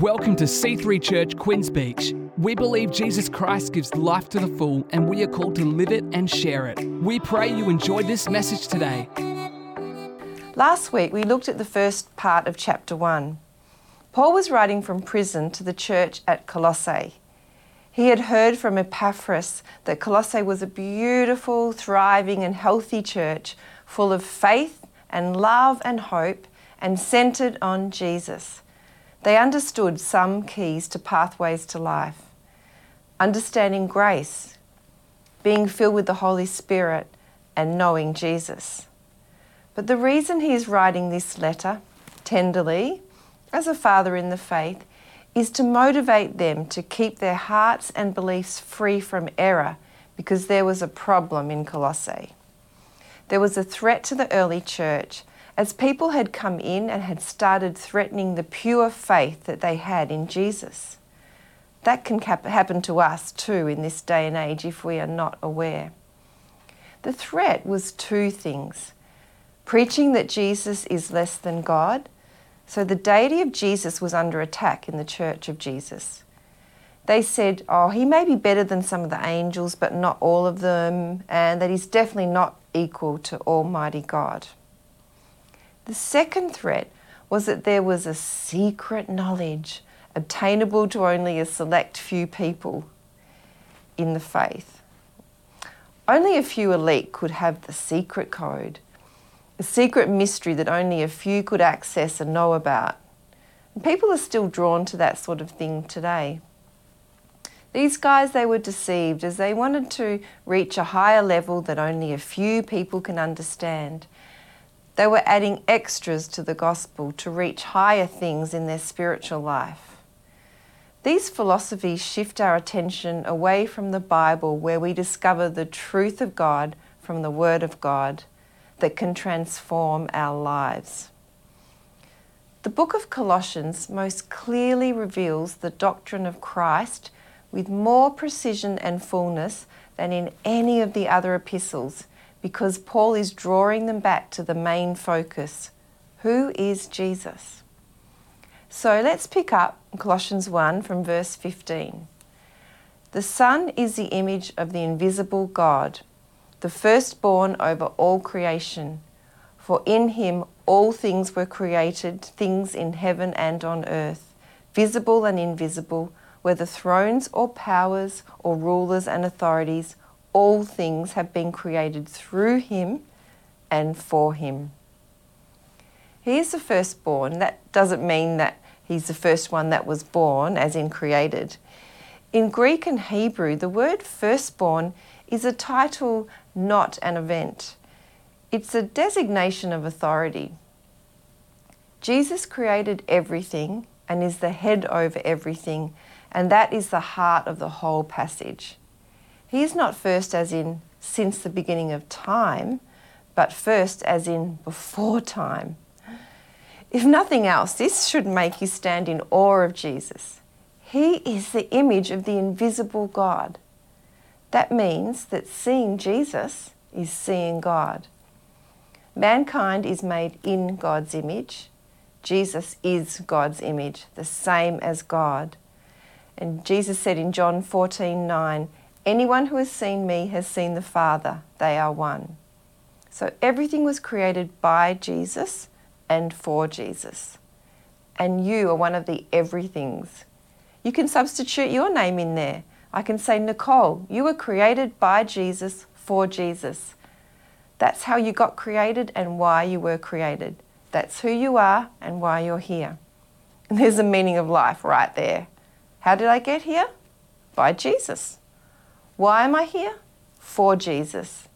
Welcome to C3 Church, Queens Beach. We believe Jesus Christ gives life to the full, and we are called to live it and share it. We pray you enjoyed this message today. Last week, we looked at the first part of chapter 1. Paul was writing from prison to the church at Colossae. He had heard from Epaphras that Colossae was a beautiful, thriving, and healthy church full of faith and love and hope and centered on Jesus. They understood some keys to pathways to life understanding grace, being filled with the Holy Spirit, and knowing Jesus. But the reason he is writing this letter tenderly, as a father in the faith, is to motivate them to keep their hearts and beliefs free from error because there was a problem in Colossae. There was a threat to the early church as people had come in and had started threatening the pure faith that they had in Jesus. That can happen to us too in this day and age if we are not aware. The threat was two things preaching that Jesus is less than God. So the deity of Jesus was under attack in the church of Jesus. They said, oh, he may be better than some of the angels, but not all of them, and that he's definitely not equal to Almighty God. The second threat was that there was a secret knowledge obtainable to only a select few people in the faith. Only a few elite could have the secret code, a secret mystery that only a few could access and know about. And people are still drawn to that sort of thing today. These guys, they were deceived as they wanted to reach a higher level that only a few people can understand. They were adding extras to the gospel to reach higher things in their spiritual life. These philosophies shift our attention away from the Bible, where we discover the truth of God from the Word of God that can transform our lives. The book of Colossians most clearly reveals the doctrine of Christ with more precision and fullness than in any of the other epistles because Paul is drawing them back to the main focus who is Jesus? So let's pick up Colossians 1 from verse 15. The Son is the image of the invisible God, the firstborn over all creation. For in him all things were created, things in heaven and on earth, visible and invisible, whether thrones or powers or rulers and authorities all things have been created through him and for him. He is the firstborn. That doesn't mean that he's the first one that was born, as in created. In Greek and Hebrew, the word firstborn is a title, not an event. It's a designation of authority. Jesus created everything and is the head over everything, and that is the heart of the whole passage. He is not first as in since the beginning of time, but first as in before time. If nothing else, this should make you stand in awe of Jesus. He is the image of the invisible God. That means that seeing Jesus is seeing God. Mankind is made in God's image. Jesus is God's image, the same as God. And Jesus said in John 14 9, Anyone who has seen me has seen the Father. They are one. So everything was created by Jesus and for Jesus. And you are one of the everythings. You can substitute your name in there. I can say, Nicole, you were created by Jesus for Jesus. That's how you got created and why you were created. That's who you are and why you're here. And there's the meaning of life right there. How did I get here? By Jesus. Why am I here? For Jesus.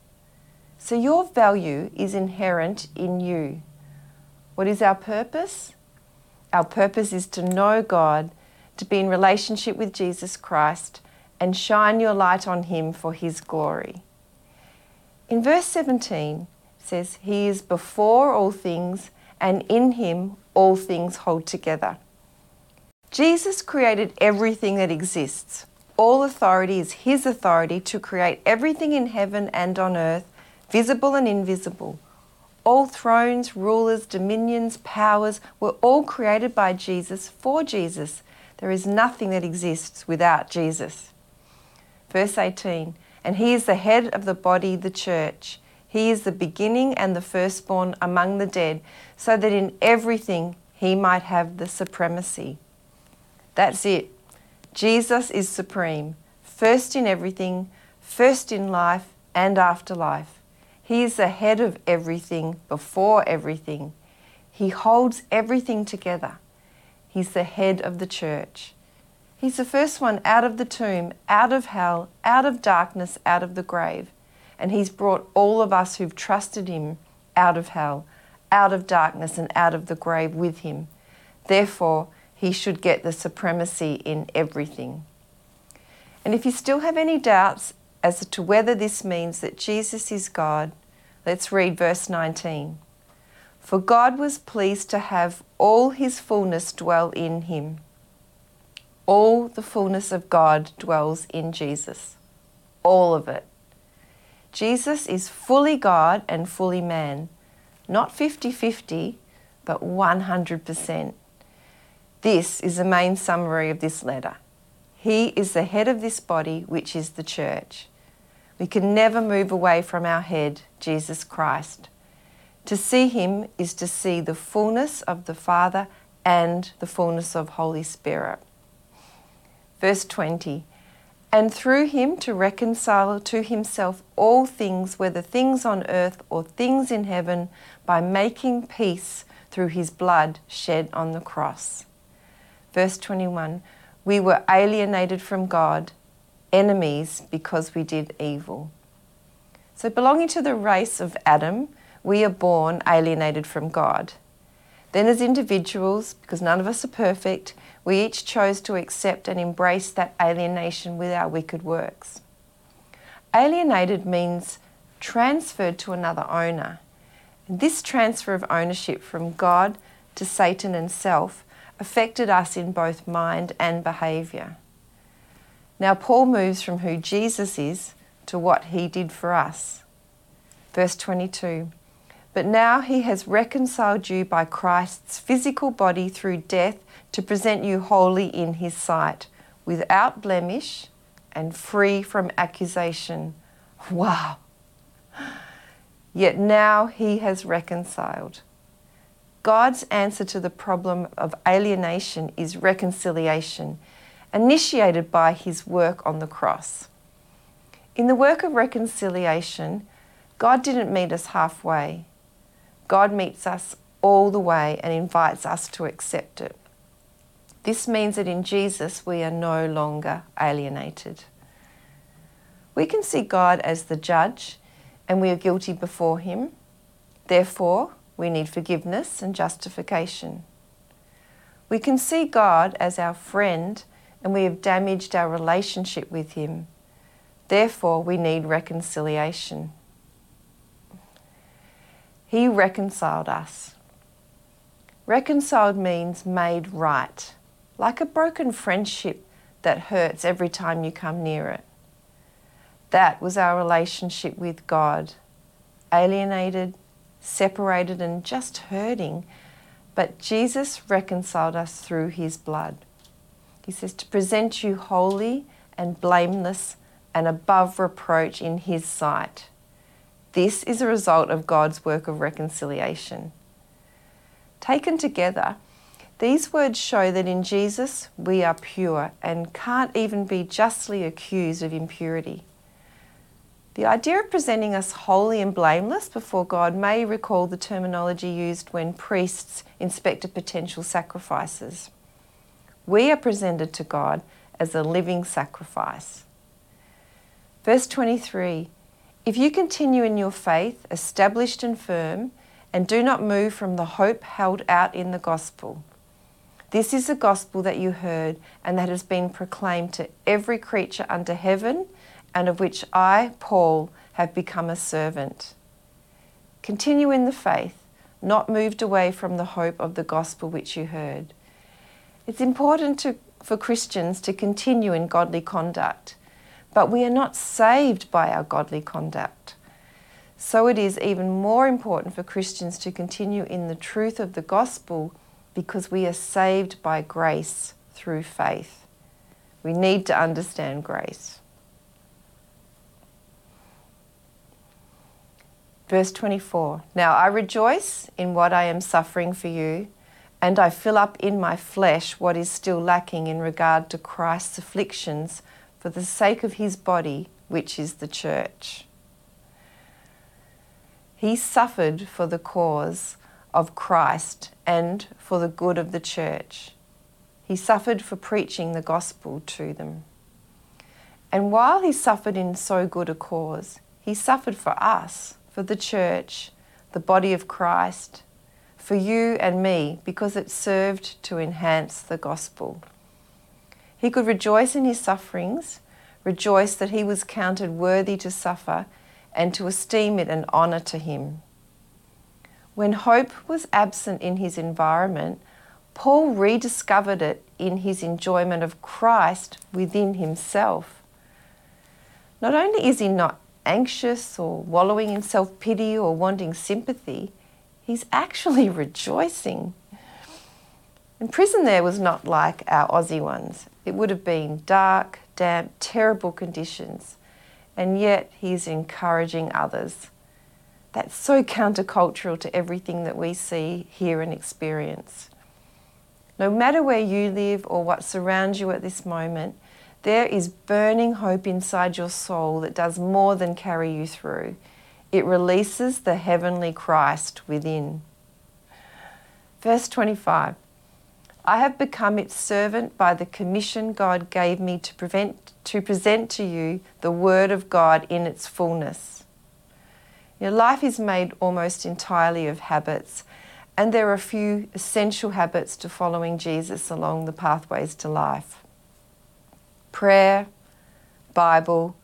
So your value is inherent in you. What is our purpose? Our purpose is to know God, to be in relationship with Jesus Christ, and shine your light on Him for His glory. In verse 17 says, He is before all things, and in Him all things hold together. Jesus created everything that exists. All authority is His authority to create everything in heaven and on earth, visible and invisible. All thrones, rulers, dominions, powers were all created by Jesus for Jesus There is nothing that exists without Jesus. Verse 18 And he is the head of the body, the church. He is the beginning and the firstborn among the dead, so that in everything he might have the supremacy. That's it. Jesus is supreme, first in everything, first in life and after life. He is the head of everything, before everything. He holds everything together. He's the head of the church. He's the first one out of the tomb, out of hell, out of darkness, out of the grave. And He's brought all of us who've trusted Him out of hell, out of darkness, and out of the grave with Him. Therefore, He should get the supremacy in everything. And if you still have any doubts as to whether this means that Jesus is God, let's read verse 19. For God was pleased to have all his fullness dwell in him. All the fullness of God dwells in Jesus. All of it. Jesus is fully God and fully man. Not 50 50, but 100%. This is the main summary of this letter. He is the head of this body, which is the church. We can never move away from our head, Jesus Christ. To see him is to see the fullness of the Father and the fullness of Holy Spirit. Verse 20 And through him to reconcile to himself all things, whether things on earth or things in heaven, by making peace through his blood shed on the cross. Verse 21 We were alienated from God, enemies because we did evil. So, belonging to the race of Adam, we are born alienated from God. Then, as individuals, because none of us are perfect, we each chose to accept and embrace that alienation with our wicked works. Alienated means transferred to another owner. And this transfer of ownership from God to Satan and self affected us in both mind and behaviour. Now, Paul moves from who Jesus is to what he did for us. Verse 22 but now he has reconciled you by Christ's physical body through death to present you holy in his sight, without blemish and free from accusation. Wow! Yet now he has reconciled. God's answer to the problem of alienation is reconciliation, initiated by his work on the cross. In the work of reconciliation, God didn't meet us halfway. God meets us all the way and invites us to accept it. This means that in Jesus we are no longer alienated. We can see God as the judge and we are guilty before Him. Therefore, we need forgiveness and justification. We can see God as our friend and we have damaged our relationship with Him. Therefore, we need reconciliation. He reconciled us. Reconciled means made right, like a broken friendship that hurts every time you come near it. That was our relationship with God, alienated, separated, and just hurting. But Jesus reconciled us through his blood. He says to present you holy and blameless and above reproach in his sight. This is a result of God's work of reconciliation. Taken together, these words show that in Jesus we are pure and can't even be justly accused of impurity. The idea of presenting us holy and blameless before God may recall the terminology used when priests inspected potential sacrifices. We are presented to God as a living sacrifice. Verse 23 if you continue in your faith, established and firm, and do not move from the hope held out in the gospel. This is the gospel that you heard and that has been proclaimed to every creature under heaven, and of which I, Paul, have become a servant. Continue in the faith, not moved away from the hope of the gospel which you heard. It's important to, for Christians to continue in godly conduct but we are not saved by our godly conduct. So it is even more important for Christians to continue in the truth of the gospel because we are saved by grace through faith. We need to understand grace. Verse 24 Now I rejoice in what I am suffering for you, and I fill up in my flesh what is still lacking in regard to Christ's afflictions for the sake of his body, which is the church. He suffered for the cause of Christ and for the good of the church. He suffered for preaching the gospel to them. And while he suffered in so good a cause, he suffered for us for the church, the body of Christ, for you and me, because it served to enhance the gospel. He could rejoice in his sufferings, rejoice that he was counted worthy to suffer, and to esteem it an honour to him. When hope was absent in his environment, Paul rediscovered it in his enjoyment of Christ within himself. Not only is he not anxious or wallowing in self pity or wanting sympathy, he's actually rejoicing. And prison there was not like our Aussie ones. It would have been dark, damp, terrible conditions, and yet he's encouraging others. That's so countercultural to everything that we see, hear, and experience. No matter where you live or what surrounds you at this moment, there is burning hope inside your soul that does more than carry you through. It releases the heavenly Christ within. Verse 25 I have become its servant by the commission God gave me to, prevent, to present to you the Word of God in its fullness. Your life is made almost entirely of habits, and there are a few essential habits to following Jesus along the pathways to life prayer, Bible,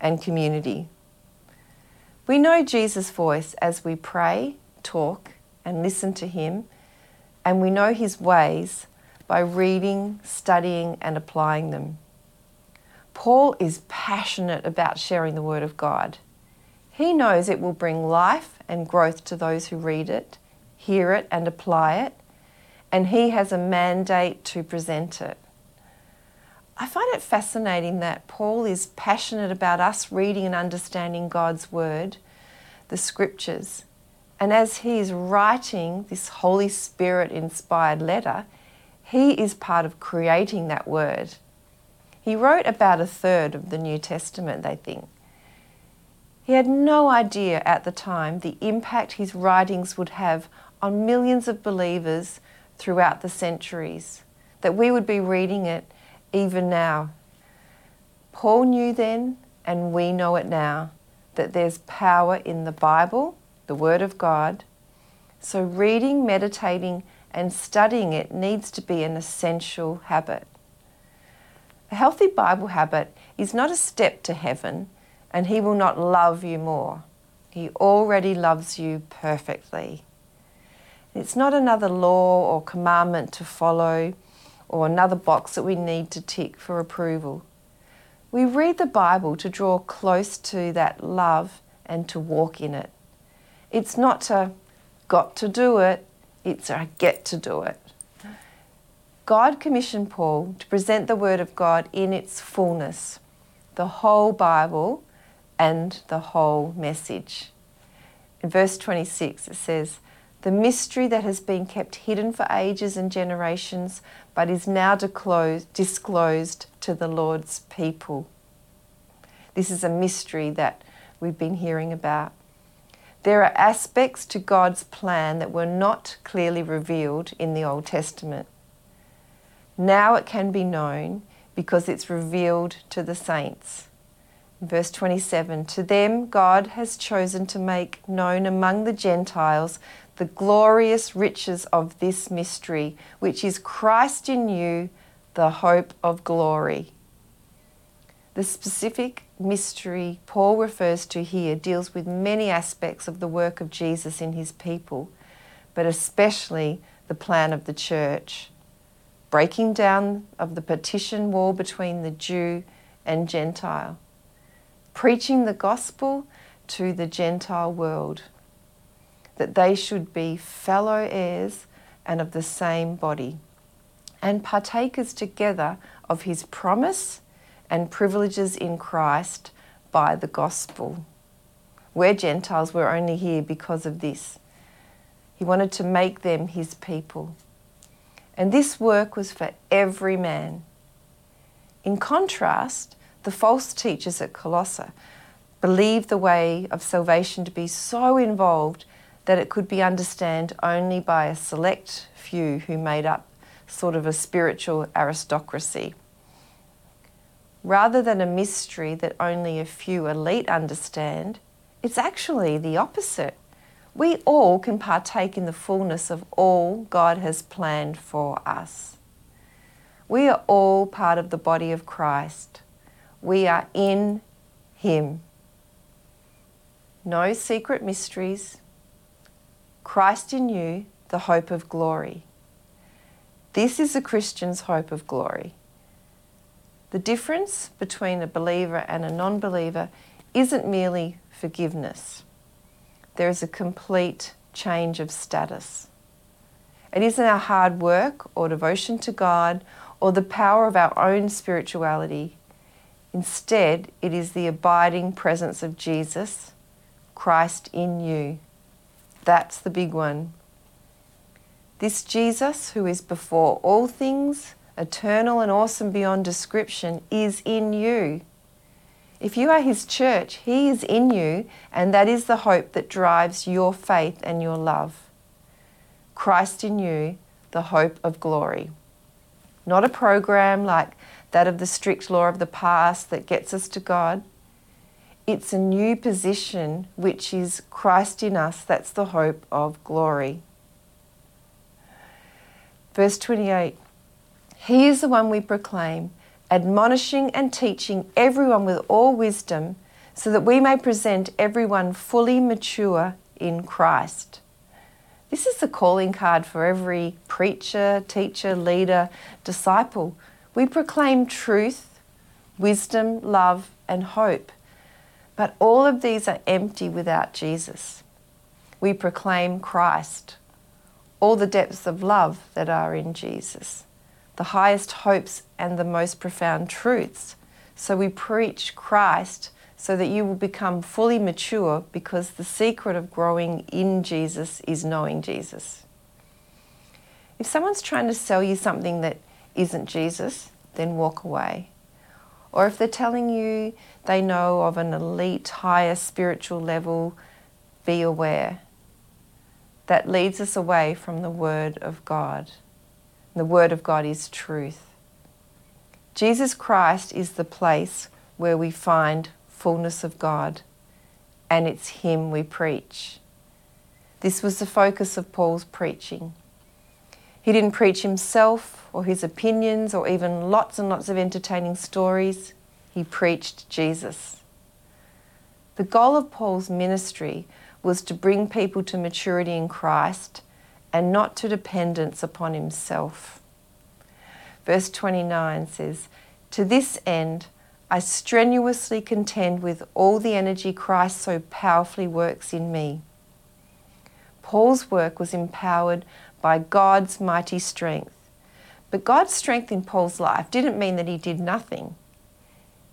and community. We know Jesus' voice as we pray, talk, and listen to Him, and we know His ways by reading, studying, and applying them. Paul is passionate about sharing the Word of God. He knows it will bring life and growth to those who read it, hear it, and apply it, and he has a mandate to present it. I find it fascinating that Paul is passionate about us reading and understanding God's Word, the Scriptures. And as he is writing this Holy Spirit inspired letter, he is part of creating that Word. He wrote about a third of the New Testament, they think. He had no idea at the time the impact his writings would have on millions of believers throughout the centuries, that we would be reading it even now. Paul knew then, and we know it now, that there's power in the Bible, the Word of God. So, reading, meditating, and studying it needs to be an essential habit. A healthy Bible habit is not a step to heaven, and He will not love you more. He already loves you perfectly. It's not another law or commandment to follow or another box that we need to tick for approval. We read the Bible to draw close to that love and to walk in it. It's not to got to do it, it's a get to do it. God commissioned Paul to present the Word of God in its fullness, the whole Bible and the whole message. In verse 26, it says, The mystery that has been kept hidden for ages and generations but is now disclosed to the Lord's people. This is a mystery that we've been hearing about. There are aspects to God's plan that were not clearly revealed in the Old Testament. Now it can be known because it's revealed to the saints. Verse 27 To them God has chosen to make known among the Gentiles the glorious riches of this mystery, which is Christ in you, the hope of glory. The specific mystery Paul refers to here deals with many aspects of the work of Jesus in his people, but especially the plan of the church. Breaking down of the partition wall between the Jew and Gentile, preaching the gospel to the Gentile world that they should be fellow heirs and of the same body, and partakers together of his promise and privileges in Christ by the gospel. We're Gentiles, we're only here because of this. He wanted to make them his people. And this work was for every man. In contrast, the false teachers at Colossae believed the way of salvation to be so involved that it could be understood only by a select few who made up sort of a spiritual aristocracy. Rather than a mystery that only a few elite understand, it's actually the opposite. We all can partake in the fullness of all God has planned for us. We are all part of the body of Christ. We are in Him. No secret mysteries. Christ in you, the hope of glory. This is a Christian's hope of glory. The difference between a believer and a non believer isn't merely forgiveness, there is a complete change of status. It isn't our hard work or devotion to God or the power of our own spirituality. Instead, it is the abiding presence of Jesus, Christ in you. That's the big one. This Jesus, who is before all things, eternal and awesome beyond description, is in you. If you are his church, he is in you, and that is the hope that drives your faith and your love. Christ in you, the hope of glory. Not a program like that of the strict law of the past that gets us to God. It's a new position which is Christ in us, that's the hope of glory. Verse 28 He is the one we proclaim, admonishing and teaching everyone with all wisdom, so that we may present everyone fully mature in Christ. This is the calling card for every preacher, teacher, leader, disciple. We proclaim truth, wisdom, love, and hope. But all of these are empty without Jesus. We proclaim Christ, all the depths of love that are in Jesus, the highest hopes and the most profound truths. So we preach Christ so that you will become fully mature because the secret of growing in Jesus is knowing Jesus. If someone's trying to sell you something that isn't Jesus, then walk away. Or if they're telling you they know of an elite, higher spiritual level, be aware that leads us away from the Word of God. The Word of God is truth. Jesus Christ is the place where we find fullness of God, and it's Him we preach. This was the focus of Paul's preaching. He didn't preach himself or his opinions or even lots and lots of entertaining stories. He preached Jesus. The goal of Paul's ministry was to bring people to maturity in Christ and not to dependence upon himself. Verse 29 says, To this end, I strenuously contend with all the energy Christ so powerfully works in me. Paul's work was empowered by God's mighty strength. But God's strength in Paul's life didn't mean that he did nothing.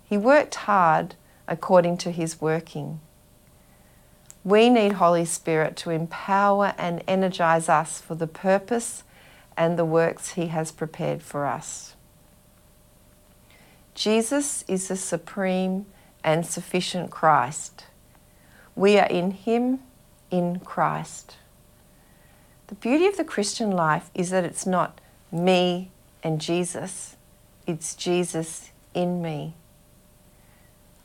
He worked hard according to his working. We need Holy Spirit to empower and energize us for the purpose and the works He has prepared for us. Jesus is the supreme and sufficient Christ. We are in Him, in Christ. The beauty of the Christian life is that it's not me and Jesus, it's Jesus in me.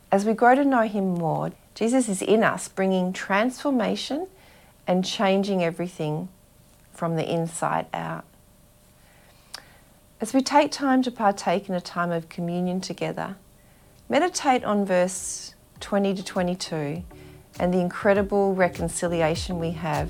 As we grow to know Him more, Jesus is in us, bringing transformation and changing everything from the inside out. As we take time to partake in a time of communion together, meditate on verse 20 to 22 and the incredible reconciliation we have